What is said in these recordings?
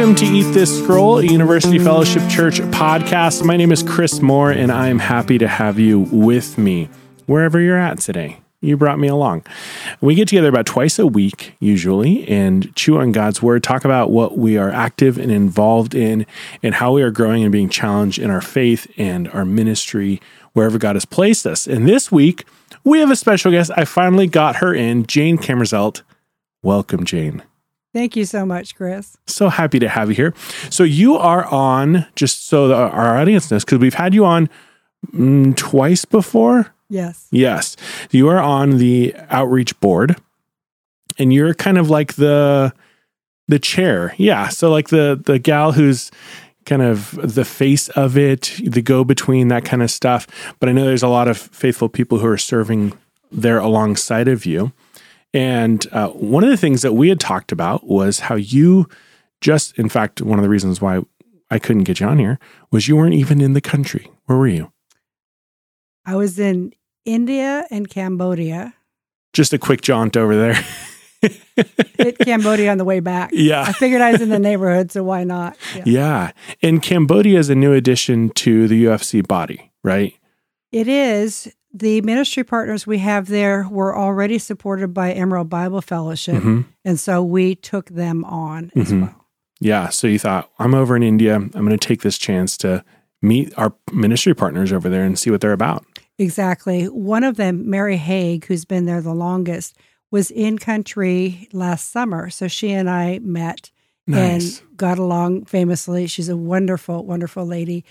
Welcome to Eat This Scroll, University Fellowship Church podcast. My name is Chris Moore, and I am happy to have you with me wherever you're at today. You brought me along. We get together about twice a week, usually, and chew on God's Word, talk about what we are active and involved in, and how we are growing and being challenged in our faith and our ministry wherever God has placed us. And this week, we have a special guest. I finally got her in, Jane Kammerzelt. Welcome, Jane. Thank you so much, Chris. So happy to have you here. So you are on, just so the, our audience knows, because we've had you on mm, twice before. Yes. Yes, you are on the outreach board, and you're kind of like the the chair. Yeah, so like the the gal who's kind of the face of it, the go between, that kind of stuff. But I know there's a lot of faithful people who are serving there alongside of you. And uh, one of the things that we had talked about was how you just, in fact, one of the reasons why I couldn't get you on here was you weren't even in the country. Where were you? I was in India and Cambodia. Just a quick jaunt over there. Hit Cambodia on the way back. Yeah. I figured I was in the neighborhood, so why not? Yeah. yeah. And Cambodia is a new addition to the UFC body, right? It is the ministry partners we have there were already supported by Emerald Bible Fellowship. Mm-hmm. And so we took them on mm-hmm. as well. Yeah. So you thought, I'm over in India. I'm going to take this chance to meet our ministry partners over there and see what they're about. Exactly. One of them, Mary Haig, who's been there the longest, was in country last summer. So she and I met nice. and got along famously. She's a wonderful, wonderful lady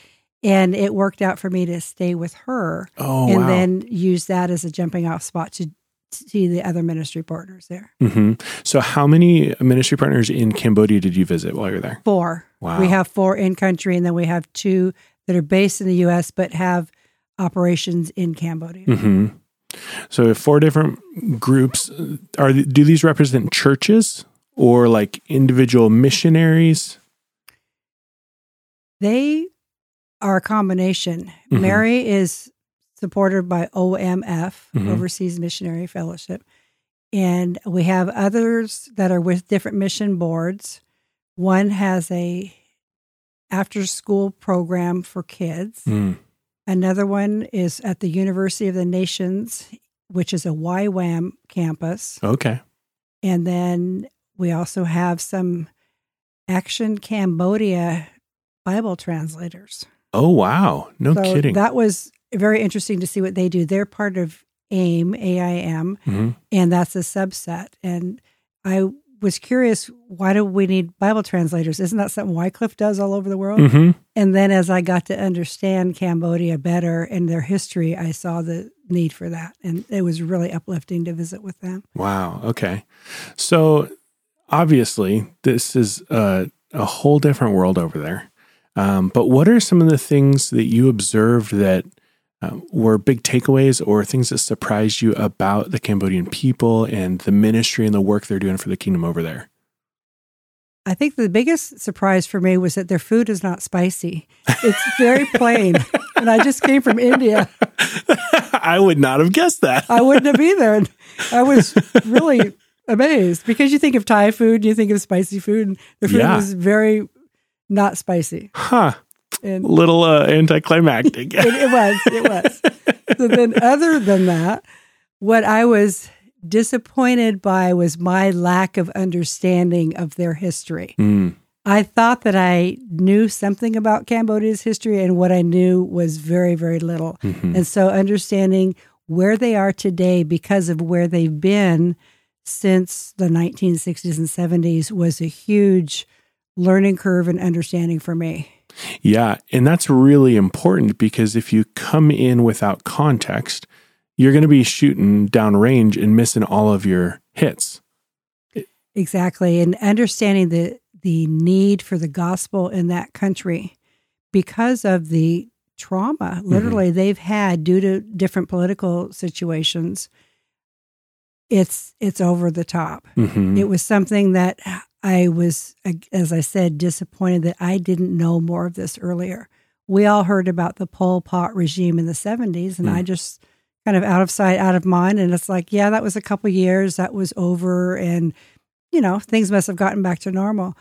and it worked out for me to stay with her oh, and wow. then use that as a jumping off spot to see the other ministry partners there. Mm-hmm. So, how many ministry partners in Cambodia did you visit while you were there? Four. Wow. We have four in country, and then we have two that are based in the U.S. but have operations in Cambodia. Mm-hmm. So, four different groups. Are do these represent churches or like individual missionaries? They a combination. Mm-hmm. Mary is supported by OMF, mm-hmm. Overseas Missionary Fellowship. And we have others that are with different mission boards. One has a after school program for kids. Mm. Another one is at the University of the Nations, which is a YWAM campus. Okay. And then we also have some Action Cambodia Bible translators. Oh wow! No so kidding. That was very interesting to see what they do. They're part of AIM, AIM, mm-hmm. and that's a subset. And I was curious, why do we need Bible translators? Isn't that something Wycliffe does all over the world? Mm-hmm. And then as I got to understand Cambodia better and their history, I saw the need for that. And it was really uplifting to visit with them. Wow. Okay. So obviously, this is a, a whole different world over there. Um, but what are some of the things that you observed that uh, were big takeaways or things that surprised you about the Cambodian people and the ministry and the work they're doing for the kingdom over there? I think the biggest surprise for me was that their food is not spicy. It's very plain. and I just came from India. I would not have guessed that. I wouldn't have either. And I was really amazed because you think of Thai food, you think of spicy food, and the food yeah. was very not spicy. Huh. And Little uh, anticlimactic. it, it was. It was. so then, other than that, what I was disappointed by was my lack of understanding of their history. Mm. I thought that I knew something about Cambodia's history, and what I knew was very, very little. Mm-hmm. And so, understanding where they are today because of where they've been since the 1960s and 70s was a huge learning curve and understanding for me. Yeah. And that's really important because if you come in without context, you're going to be shooting down range and missing all of your hits. Exactly. And understanding the, the need for the gospel in that country because of the trauma mm-hmm. literally mm-hmm. they've had due to different political situations it's it's over the top mm-hmm. it was something that I was, as I said, disappointed that I didn't know more of this earlier. We all heard about the Pol Pot regime in the 70s, and mm. I just kind of out of sight, out of mind. And it's like, yeah, that was a couple years, that was over, and, you know, things must have gotten back to normal.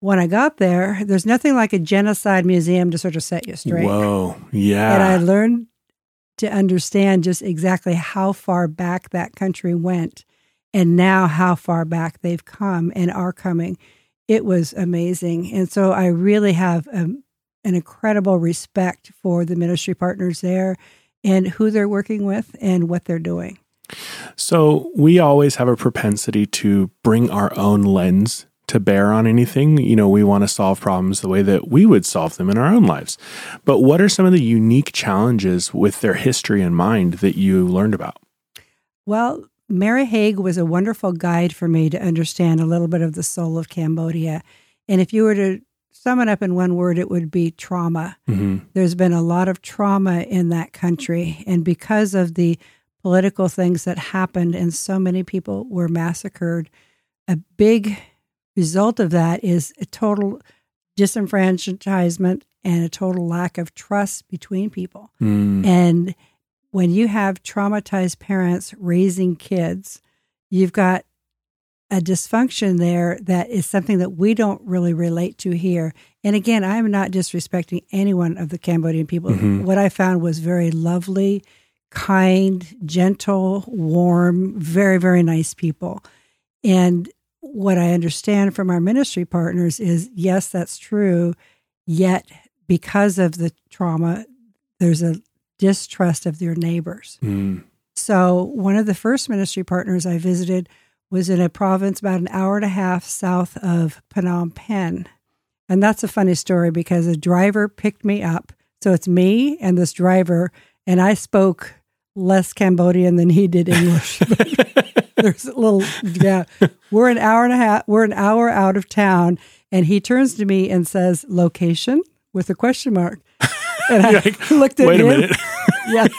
when I got there, there's nothing like a genocide museum to sort of set you straight. Whoa. Yeah. And I learned to understand just exactly how far back that country went and now how far back they've come and are coming. It was amazing. And so I really have um, an incredible respect for the ministry partners there and who they're working with and what they're doing. So we always have a propensity to bring our own lens to bear on anything. You know, we want to solve problems the way that we would solve them in our own lives. But what are some of the unique challenges with their history in mind that you learned about? Well, Mary Haig was a wonderful guide for me to understand a little bit of the soul of Cambodia. And if you were to sum it up in one word, it would be trauma. Mm-hmm. There's been a lot of trauma in that country. And because of the political things that happened and so many people were massacred, a big result of that is a total disenfranchisement and a total lack of trust between people. Mm. And when you have traumatized parents raising kids, you've got a dysfunction there that is something that we don't really relate to here. And again, I'm not disrespecting anyone of the Cambodian people. Mhm. What I found was very lovely, kind, gentle, warm, very, very nice people. And what I understand from our ministry partners is yes, that's true. Yet, because of the trauma, there's a distrust of their neighbors. Mm. So, one of the first ministry partners I visited was in a province about an hour and a half south of Phnom Penh. And that's a funny story because a driver picked me up. So, it's me and this driver, and I spoke less Cambodian than he did English. There's a little, yeah. We're an hour and a half, we're an hour out of town. And he turns to me and says, location with a question mark. And I like, looked at Wait a him. minute. yes.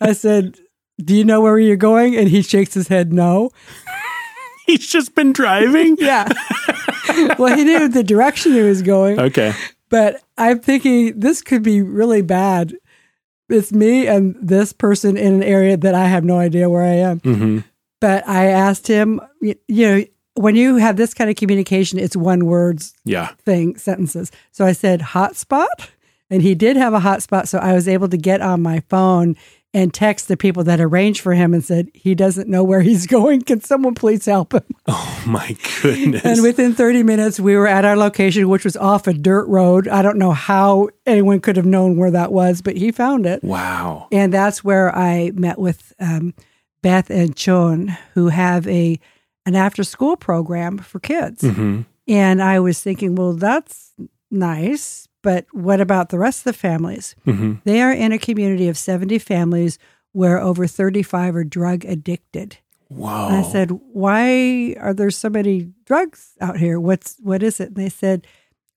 I said, Do you know where you're going? And he shakes his head, No. He's just been driving. Yeah. well, he knew the direction he was going. Okay. But I'm thinking this could be really bad. It's me and this person in an area that I have no idea where I am. hmm But I asked him, you know, when you have this kind of communication, it's one words Yeah. thing, sentences. So I said hotspot, and he did have a hotspot. So I was able to get on my phone and text the people that arranged for him and said, he doesn't know where he's going. Can someone please help him? Oh my goodness. And within 30 minutes, we were at our location, which was off a dirt road. I don't know how anyone could have known where that was, but he found it. wow. And that's where I met with um, Beth and Chon, who have a an after school program for kids. hmm And I was thinking, well, that's nice, but what about the rest of the families? hmm They are in a community of 70 families where over 35 are drug addicted. Wow. I said, "Why are there so many drugs out here? What's what is it?" And they said,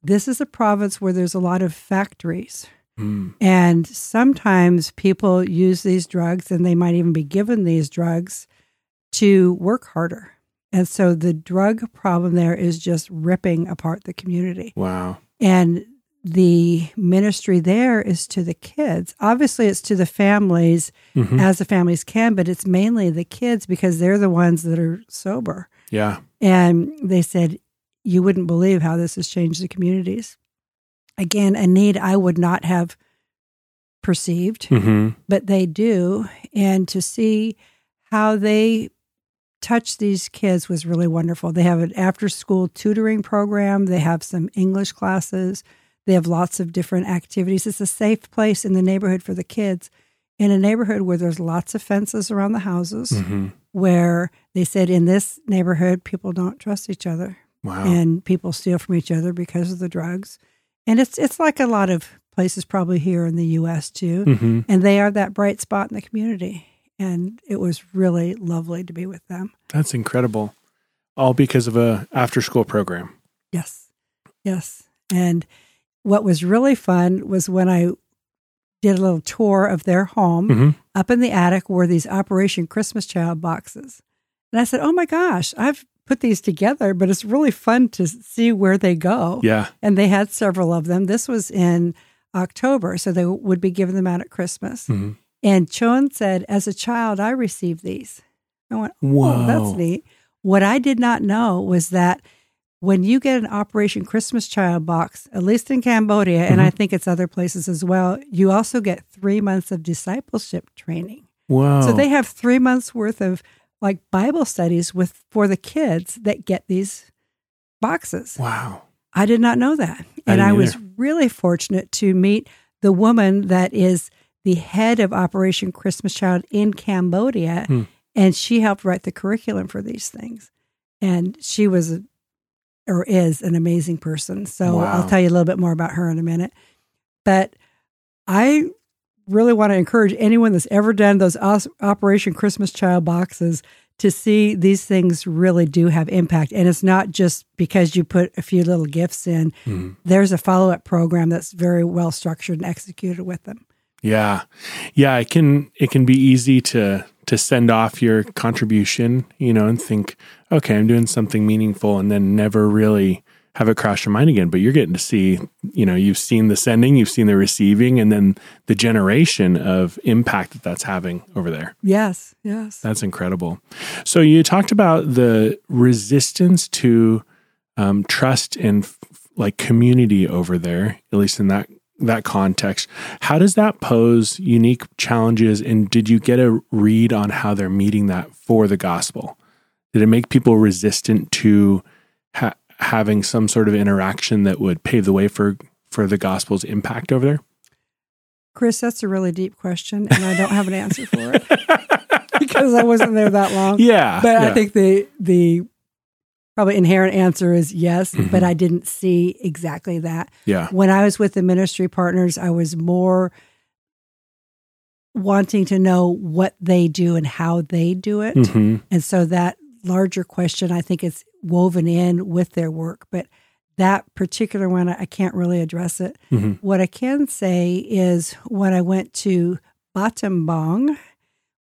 "This is a province where there's a lot of factories." Mm. And sometimes people use these drugs and they might even be given these drugs to work harder. And so the drug problem there is just ripping apart the community. Wow. And the ministry there is to the kids. Obviously, it's to the families hmm as the families can, but it's mainly the kids because they're the ones that are sober. Yeah. And they said, You wouldn't believe how this has changed the communities. Again, a need I would not have perceived, hmm but they do. And to see how they touch these kids was really wonderful. They have an after school tutoring program, they have some English classes, they have lots of different activities. It's a safe place in the neighborhood for the kids. In a neighborhood where there's lots of fences around the houses, hmm where they said in this neighborhood, people don't trust each other Wow. and people steal from each other because of the drugs. And it's it's like a lot of places probably here in the US too. hmm And they are that bright spot in the community. And it was really lovely to be with them. That's incredible. All because of a after school program. Yes. Yes. And what was really fun was when I did a little tour of their home. hmm Up in the attic were these Operation Christmas Child boxes. And I said, Oh my gosh, I've put these together, but it's really fun to see where they go. Yeah. And they had several of them. This was in October, so they would be giving them out at Christmas. Mhm. And Chon said, As a child, I received these. I went, Whoa. Oh, that's neat. What I did not know was that when you get an Operation Christmas Child box, at least in Cambodia, and I think it's other places as well, you also get three months of discipleship training. Wow. So they have three months worth of like Bible studies with for the kids that get these boxes. wow. I did not know that. And didn't I, was really fortunate to meet the woman that is the head of Operation Christmas Child in Cambodia. Hmm. And she helped write the curriculum for these things. And she was a, or is an amazing person. So Wow. I'll tell you a little bit more about her in a minute. But I really want to encourage anyone that's ever done those Operation Christmas Child boxes to see these things really do have impact. And it's not just because you put a few little gifts in, Mhm. there's a follow up program that's very well structured and executed with them. Yeah. Yeah, it can it can be easy to to send off your contribution, you know, and think, okay, I'm doing something meaningful and then never really have it cross your mind again. But you're getting to see, you know, you've seen the sending, you've seen the receiving, and then the generation of impact that that's having over there. Yes, yes. That's incredible. So you talked about the resistance to um, trust and f- like community over there, at least in that that context. How does that pose unique challenges? And did you get a read on how they're meeting that for the gospel? Did it make people resistant to ha- having some sort of interaction that would pave the way for for the gospel's impact over there? Chris, that's a really deep question, and I don't have an answer for it because I wasn't there that long. Yeah, But yeah. I think the the probably inherent answer is yes, Mhm. but I didn't see exactly that. yeah, When I was with the ministry partners, I was more wanting to know what they do and how they do it. hmm And so that larger question, I think it's woven in with their work. But that particular one, I can't really address it. hmm What I can say is when I went to Battambang,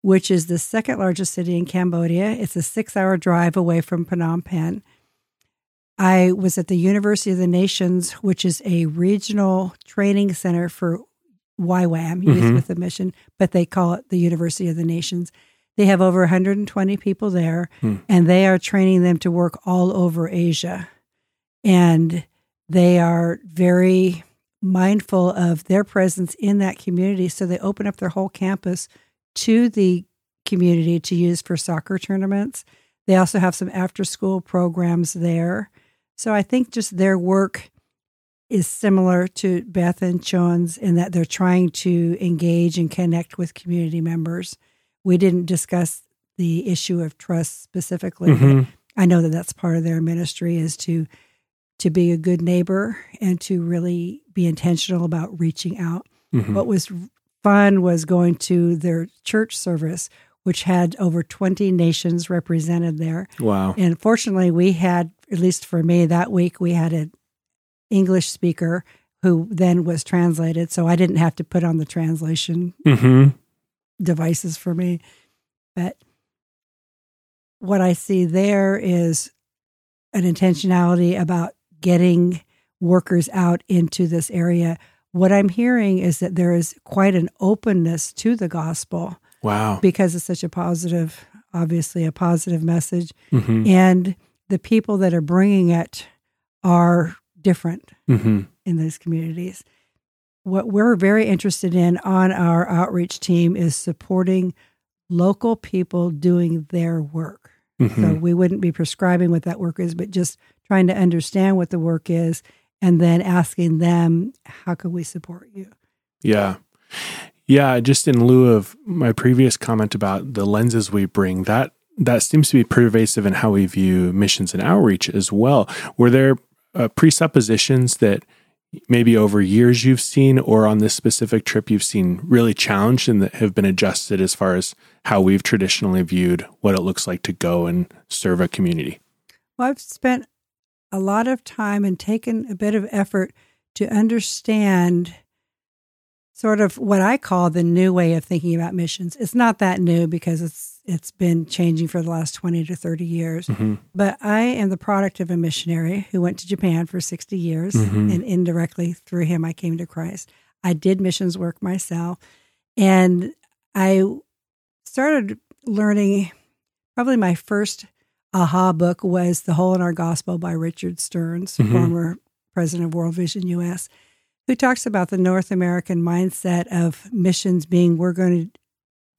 which is the second largest city in Cambodia, it's a six hour drive away from Phnom Penh. I was at the University of the Nations, which is a regional training center for YWAM, Youth Mhm. with a Mission, but they call it the University of the Nations. They have over 120 people there, Hmm. and they are training them to work all over Asia. And they are very mindful of their presence in that community. So they open up their whole campus to the community to use for soccer tournaments. They also have some after school programs there. So I think just their work is similar to Beth and Chon's in that they're trying to engage and connect with community members. We didn't discuss the issue of trust specifically, Mhm. I know that that's part of their ministry is to to be a good neighbor and to really be intentional about reaching out. Mhm. What was fun was going to their church service, which had over 20 nations represented there. Wow. And fortunately, we had, at least for me that week, we had an English speaker who then was translated. So I didn't have to put on the translation hmm devices for me. But what I see there is an intentionality about getting workers out into this area. What I'm hearing is that there is quite an openness to the gospel Wow. because it's such a positive, obviously, a positive message. hmm And the people that are bringing it are different hmm in those communities. What we're very interested in on our outreach team is supporting local people doing their work. So hmm we wouldn't be prescribing what that work is, but just trying to understand what the work is and then asking them, how can we support you? Yeah. Yeah, just in lieu of my previous comment about the lenses we bring, that that seems to be pervasive in how we view missions and outreach as well. Were there uh, presuppositions that maybe over years you've seen, or on this specific trip you've seen really challenged and that have been adjusted as far as how we've traditionally viewed what it looks like to go and serve a community? Well, I've spent a lot of time and taken a bit of effort to understand sort of what I call the new way of thinking about missions. It's not that new because it's it's been changing for the last 20 to 30 years. hmm But I am the product of a missionary who went to Japan for 60 years Mhm. and indirectly through him I came to Christ. I did missions work myself and I started learning probably my first aha book was The Hole in Our Gospel by Richard Stearns, Mhm. former president of World Vision US, who talks about the North American mindset of missions being we're going to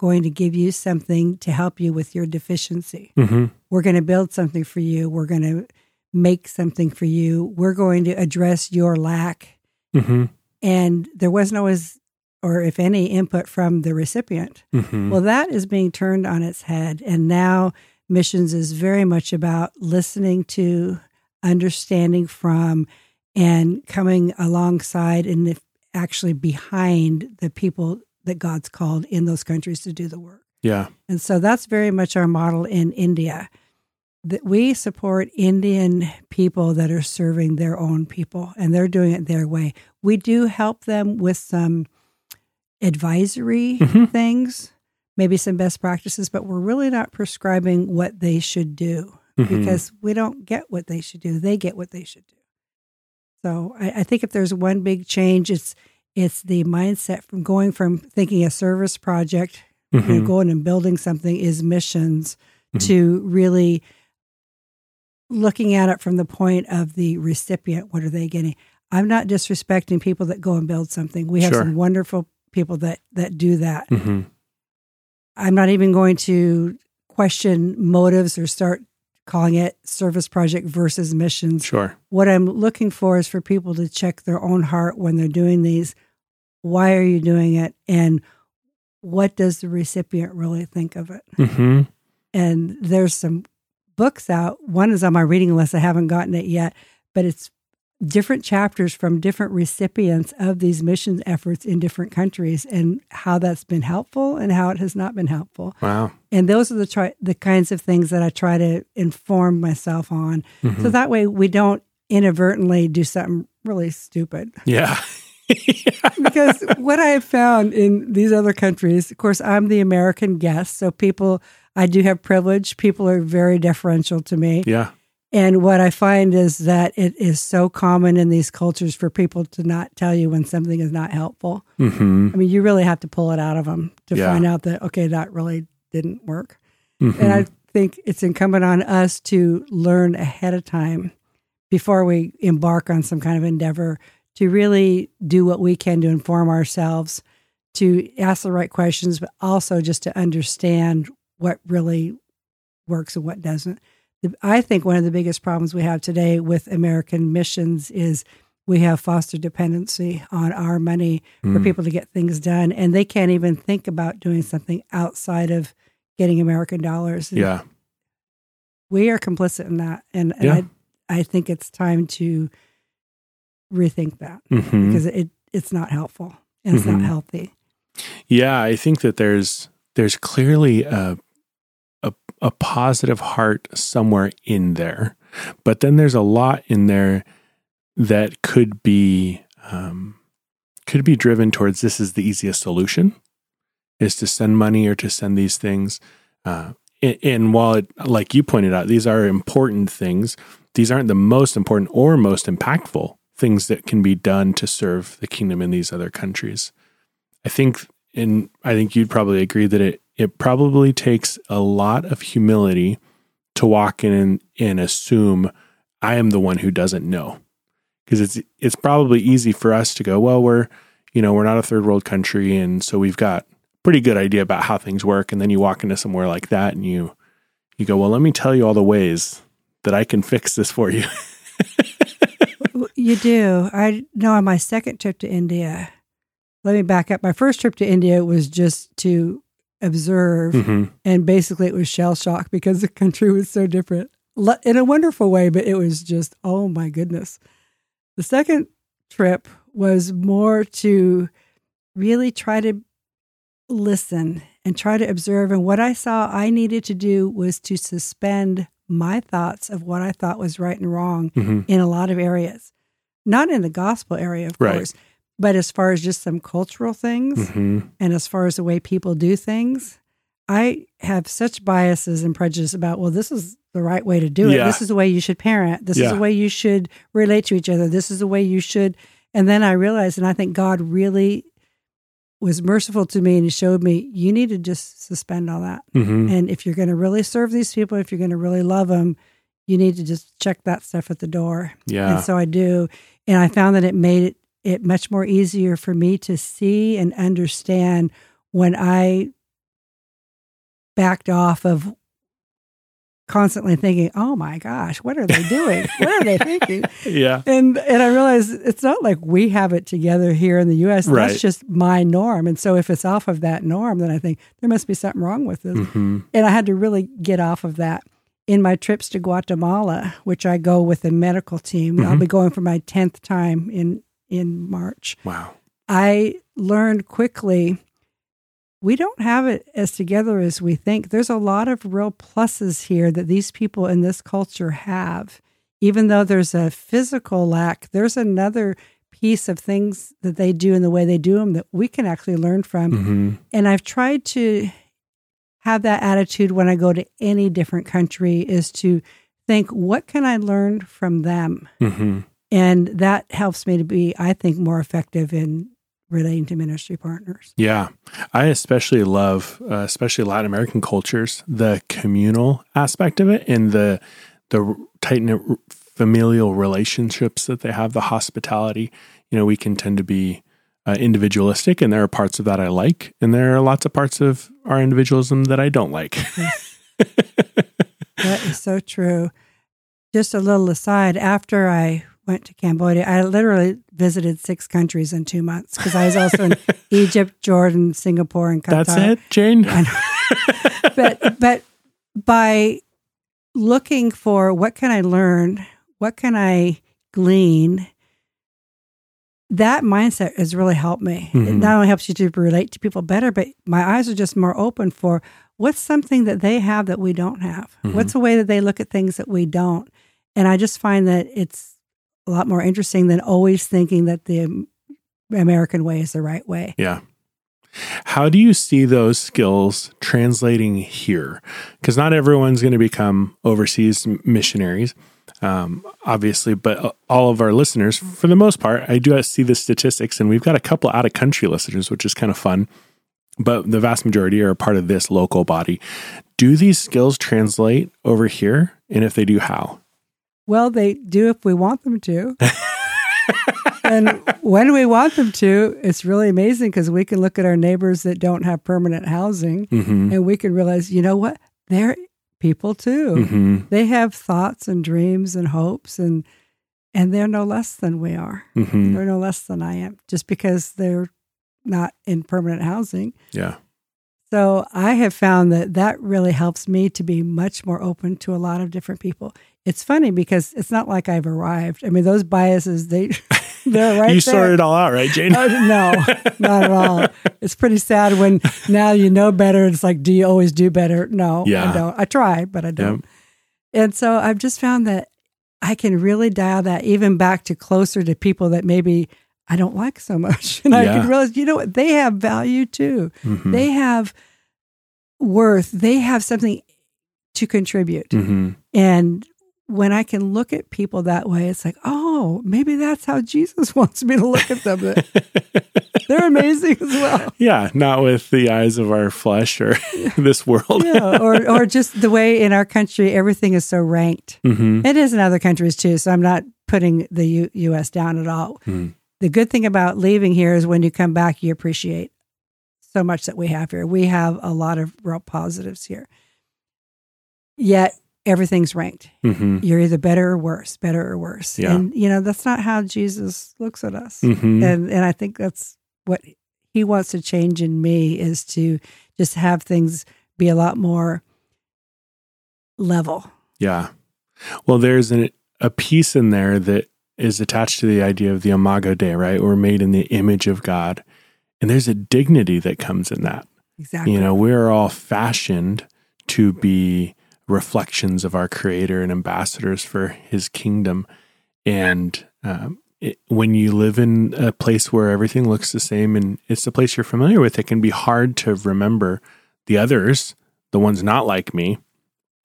going to give you something to help you with your deficiency. hmm We're going to build something for you. We're going to make something for you. We're going to address your lack. hmm And there wasn't always, or if any, input from the recipient. hmm Well, that is being turned on its head. And now missions is very much about listening to, understanding from, and coming alongside and if actually behind the people that God's called in those countries to do the work. yeah. And so that's very much our model in India. That we support Indian people that are serving their own people and they're doing it their way. We do help them with some advisory Mhm. things, maybe some best practices, but we're really not prescribing what they should do Mhm. because we don't get what they should do. They get what they should do. So I, I think if there's one big change, it's it's the mindset from going from thinking a service project, you know, Mhm. going and building something is missions, Mhm. to really looking at it from the point of the recipient. What are they getting? I'm not disrespecting people that go and build something. We have Sure. some wonderful people that that do that. Mhm. I'm not even going to question motives or start calling it service project versus missions. Sure. What I'm looking for is for people to check their own heart when they're doing these. Why are you doing it? And what does the recipient really think of it? hmm And there's some books out. One is on my reading list. I haven't gotten it yet, but it's different chapters from different recipients of these mission efforts in different countries and how that's been helpful and how it has not been helpful. Wow. And those are the try, the kinds of things that I try to inform myself on. Mhm. So that way we don't inadvertently do something really stupid. yeah. because what I have found in these other countries, of course, I'm the American guest, so people, I do have privilege. People are very deferential to me. yeah. And what I find is that it is so common in these cultures for people to not tell you when something is not helpful. hmm I mean, you really have to pull it out of them to Yeah. find out that, okay, that really didn't work. hmm And I think it's incumbent on us to learn ahead of time before we embark on some kind of endeavor to really do what we can to inform ourselves, to ask the right questions, but also just to understand what really works and what doesn't. The- I think one of the biggest problems we have today with American missions is we have foster dependency on our money for Mm. people to get things done, and they can't even think about doing something outside of getting American dollars. Yeah. we are complicit in that, and, and Yeah. I, I think it's time to rethink that hmm because it it's not helpful and it's Mhm. not healthy. Yeah, I think that there's there's clearly a, a a positive heart somewhere in there, but then there's a lot in there that could be um, could be driven towards this is the easiest solution is to send money or to send these things. Uh, and, and while it, like you pointed out, these are important things. These aren't the most important or most impactful things that can be done to serve the kingdom in these other countries. I think, and I think you'd probably agree that it it probably takes a lot of humility to walk in and, assume I am the one who doesn't know, because it's it's probably easy for us to go, well, we're you know we're not a third world country, and so we've got pretty good idea about how things work, and then you walk into somewhere like that, and you you go, well, let me tell you all the ways that I can fix this for you. You do. I know on my second trip to India, let me back up. My first trip to India was just to observe, hmm and basically it was shell shock because the country was so different in a wonderful way, but it was just, oh my goodness. The second trip was more to really try to listen and try to observe. And what I saw I needed to do was to suspend my thoughts of what I thought was right and wrong hmm in a lot of areas. Not in the gospel area, of Right. course, but as far as just some cultural things hmm and as far as the way people do things, I have such biases and prejudice about, well, this is the right way to do it. Yeah. This is the way you should parent. This is the way you should relate to each other. This is the way you should. And then I realized, and I think God really was merciful to me and he showed me you need to just suspend all that. hmm And if you're going to really serve these people, if you're going to really love them, you need to just check that stuff at the door. Yeah. And so I do. And I found that it made it, it much more easier for me to see and understand when I backed off of constantly thinking, oh my gosh, what are they doing? what are they thinking? yeah. And and I realized it's not like we have it together here in the US. Right. That's just my norm. And so if it's off of that norm, then I think there must be something wrong with this. hmm And I had to really get off of that. In my trips to Guatemala, which I go with the medical team, I'll Mhm. be going for my 10th time in in March. Wow. I learned quickly we don't have it as together as we think. There's a lot of real pluses here that these people in this culture have. Even though there's a physical lack, there's another piece of things that they do and the way they do them that we can actually learn from. hmm And I've tried to have that attitude when I go to any different country is to think, what can I learn from them? hmm And that helps me to be, I think, more effective in relating to ministry partners. Yeah, I especially love, uh, especially Latin American cultures, the communal aspect of it and the the tight knit familial relationships that they have, the hospitality. You know, we can tend to be uh, individualistic, and there are parts of that I like, and there are lots of parts of our individualism that I don't like. That is so true. Just a little aside, after I went to Cambodia, I literally visited six countries in two months because I was also in Egypt, Jordan, Singapore, and Qatar. That's it, Jane. But but by looking for what can I learn, what can I glean, that mindset has really helped me. It Mhm. not only helps you to relate to people better, but my eyes are just more open for what's something that they have that we don't have. Mhm. What's a way that they look at things that we don't. And I just find that it's a lot more interesting than always thinking that the American way is the right way. Yeah. How do you see those skills translating here? Because not everyone's going to become overseas missionaries, um, obviously, but all of our listeners, for the most part, I do see the statistics, and we've got a couple out of country listeners, which is kind of fun. But the vast majority are part of this local body. Do these skills translate over here? And if they do, how? Well, they do if we want them to. and when we want them to, it's really amazing because we can look at our neighbors that don't have permanent housing hmm and we can realize, you know what? They're people too. hmm They have thoughts and dreams and hopes and and they're no less than we are. hmm They're no less than I am just because they're not in permanent housing. Yeah. So I have found that that really helps me to be much more open to a lot of different people. It's funny because it's not like I've arrived. I mean, those biases they they're right you there. sorted it all out, right, Jane? Uh, no, not at all. It's pretty sad when now you know better. It's like, do you always do better? No, Yeah. I don't. I try, but I don't. And so I've just found that I can really dial that even back to closer to people that maybe I don't like so much. And I can realize, you know what? They have value too. Mhm. They have worth. They have something to contribute. Mhm. And when I can look at people that way, it's like, oh, maybe that's how Jesus wants me to look at them. They're amazing as well. Yeah, not with the eyes of our flesh or this world. Yeah. Or, or just the way in our country everything is so ranked. hmm It is in other countries too. So I'm not putting the U- U.S. down at all. Mhm. The good thing about leaving here is when you come back, you appreciate so much that we have here. We have a lot of real positives here. Yet everything's ranked. hmm You're either better or worse, better or worse. Yeah. And, you know, that's not how Jesus looks at us. hmm And, and I think that's what he wants to change in me is to just have things be a lot more level. Yeah. Well, there's an, a piece in there that is attached to the idea of the Imago Dei, right? We're made in the image of God. And there's a dignity that comes in that. Exactly. You know, we're all fashioned to be reflections of our Creator and ambassadors for His kingdom. And um, it, when you live in a place where everything looks the same and it's a place you're familiar with, it can be hard to remember the others, the ones not like me,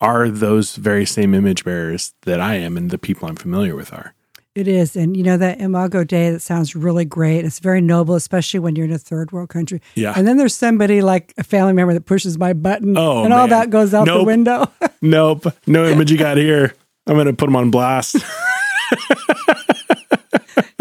are those very same image bearers that I am and the people I'm familiar with are. It is. And you know, that Imago Dei, that sounds really great. It's very noble, especially when you're in a third world country. Yeah. And then there's somebody like a family member that pushes my button Oh, and all that goes out the window. Nope. No image you got here. I'm going to put them on blast.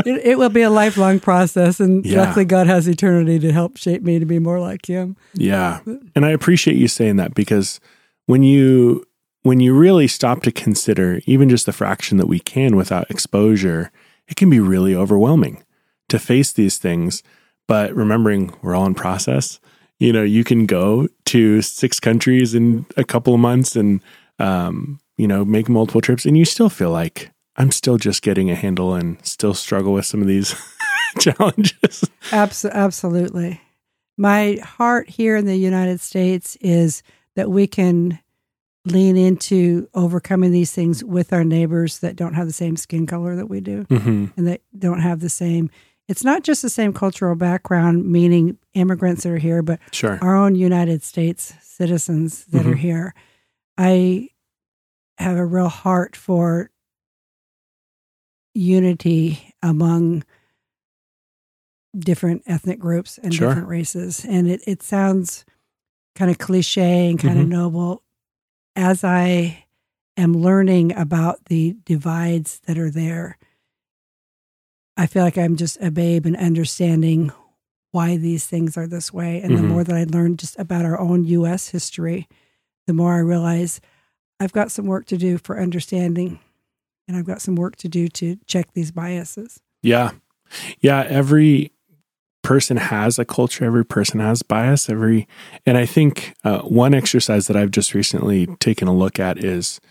it, it will be a lifelong process. And Yeah. luckily, God has eternity to help shape me to be more like Him. Yeah. And I appreciate you saying that because when you when you really stop to consider even just the fraction that we can without exposure, it can be really overwhelming to face these things. But remembering we're all in process, you know, you can go to six countries in a couple of months and um, you know, make multiple trips and you still feel like I'm still just getting a handle and still struggle with some of these challenges. Abs- absolutely. My heart here in the United States is that we can lean into overcoming these things with our neighbors that don't have the same skin color that we do hmm and that don't have the same. It's not just the same cultural background, meaning immigrants that are here, but Sure. our own United States citizens that are Mhm. here. I have a real heart for unity among different ethnic groups and Sure. different races. And it, it sounds kind of cliche and kind of Mhm. noble. As I am learning about the divides that are there, I feel like I'm just a babe in understanding why these things are this way. And the Mhm. more that I learn just about our own US history, the more I realize I've got some work to do for understanding and I've got some work to do to check these biases. Yeah. Yeah. Every person has a culture, every person has bias, every, and I think uh, one exercise that I've just recently taken a look at is,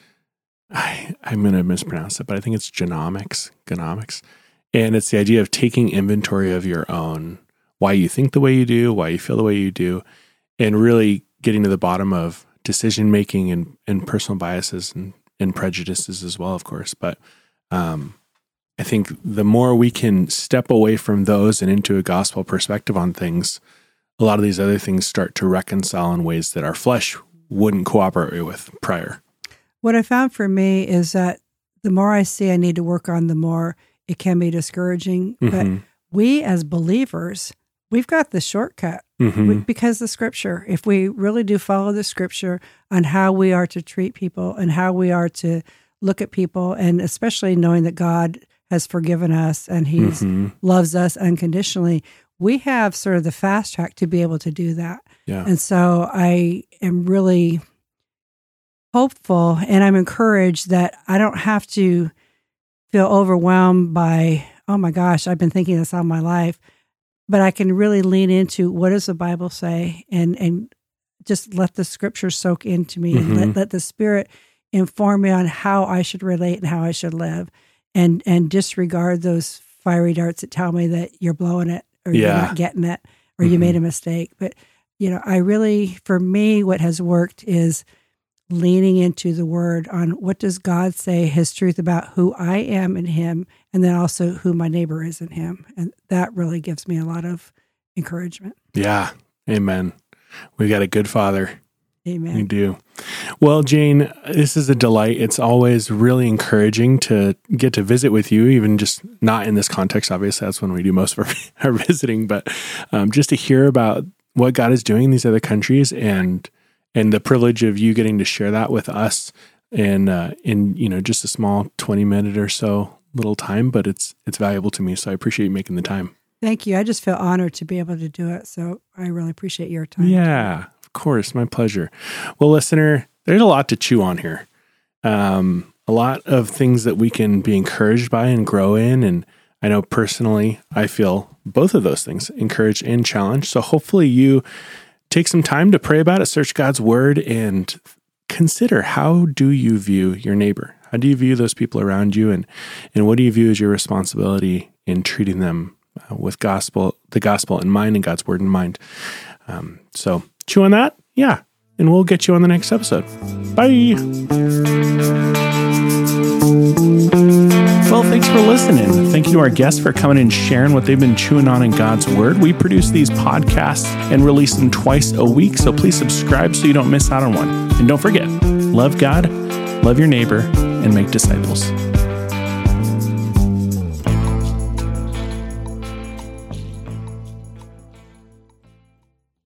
I, I'm going to mispronounce it, but I think it's genomics, genomics. And it's the idea of taking inventory of your own, why you think the way you do, why you feel the way you do, and really getting to the bottom of decision making and, and personal biases and, and prejudices as well, of course. But, um, I think the more we can step away from those and into a gospel perspective on things, a lot of these other things start to reconcile in ways that our flesh wouldn't cooperate with prior. What I found for me is that the more I see I need to work on, the more it can be discouraging. But Mhm. we as believers, we've got the shortcut Mhm. we- because the scripture, if we really do follow the scripture on how we are to treat people and how we are to look at people, and especially knowing that God has forgiven us and He Mhm. loves us unconditionally, we have sort of the fast track to be able to do that. Yeah. And so I am really hopeful and I'm encouraged that I don't have to feel overwhelmed by, oh my gosh, I've been thinking this all my life. But I can really lean into what does the Bible say and and just let the scripture soak into me and let, Mhm. let the spirit inform me on how I should relate and how I should live and and disregard those fiery darts that tell me that you're blowing it or you're not getting it or you Mhm. made a mistake. But you know, I really, for me, what has worked is leaning into the word on what does God say, his truth about who I am in him, and then also who my neighbor is in him. And that really gives me a lot of encouragement. Yeah. Amen. We got a good father. We Amen. do. Well, Jane, this is a delight. It's always really encouraging to get to visit with you, even just not in this context. Obviously, that's when we do most of our, our visiting, but um, just to hear about what God is doing in these other countries and and the privilege of you getting to share that with us in uh, in you know just a small twenty minute or so little time, but it's it's valuable to me. So I appreciate you making the time. Thank you. I just feel honored to be able to do it. So I really appreciate your time. Yeah, course. My pleasure. Well, listener, there's a lot to chew on here. Um, a lot of things that we can be encouraged by and grow in. And I know personally, I feel both of those things encouraged and challenged. So hopefully you take some time to pray about it, search God's word, and consider how do you view your neighbor? How do you view those people around you? And, and what do you view as your responsibility in treating them uh, with gospel, the gospel in mind and God's word in mind? Um, so chew on that. Yeah. And we'll get you on the next episode. Bye. Well, thanks for listening. Thank you to our guests for coming and sharing what they've been chewing on in God's Word. We produce these podcasts and release them twice a week, so please subscribe so you don't miss out on one. And don't forget, love God, love your neighbor, and make disciples.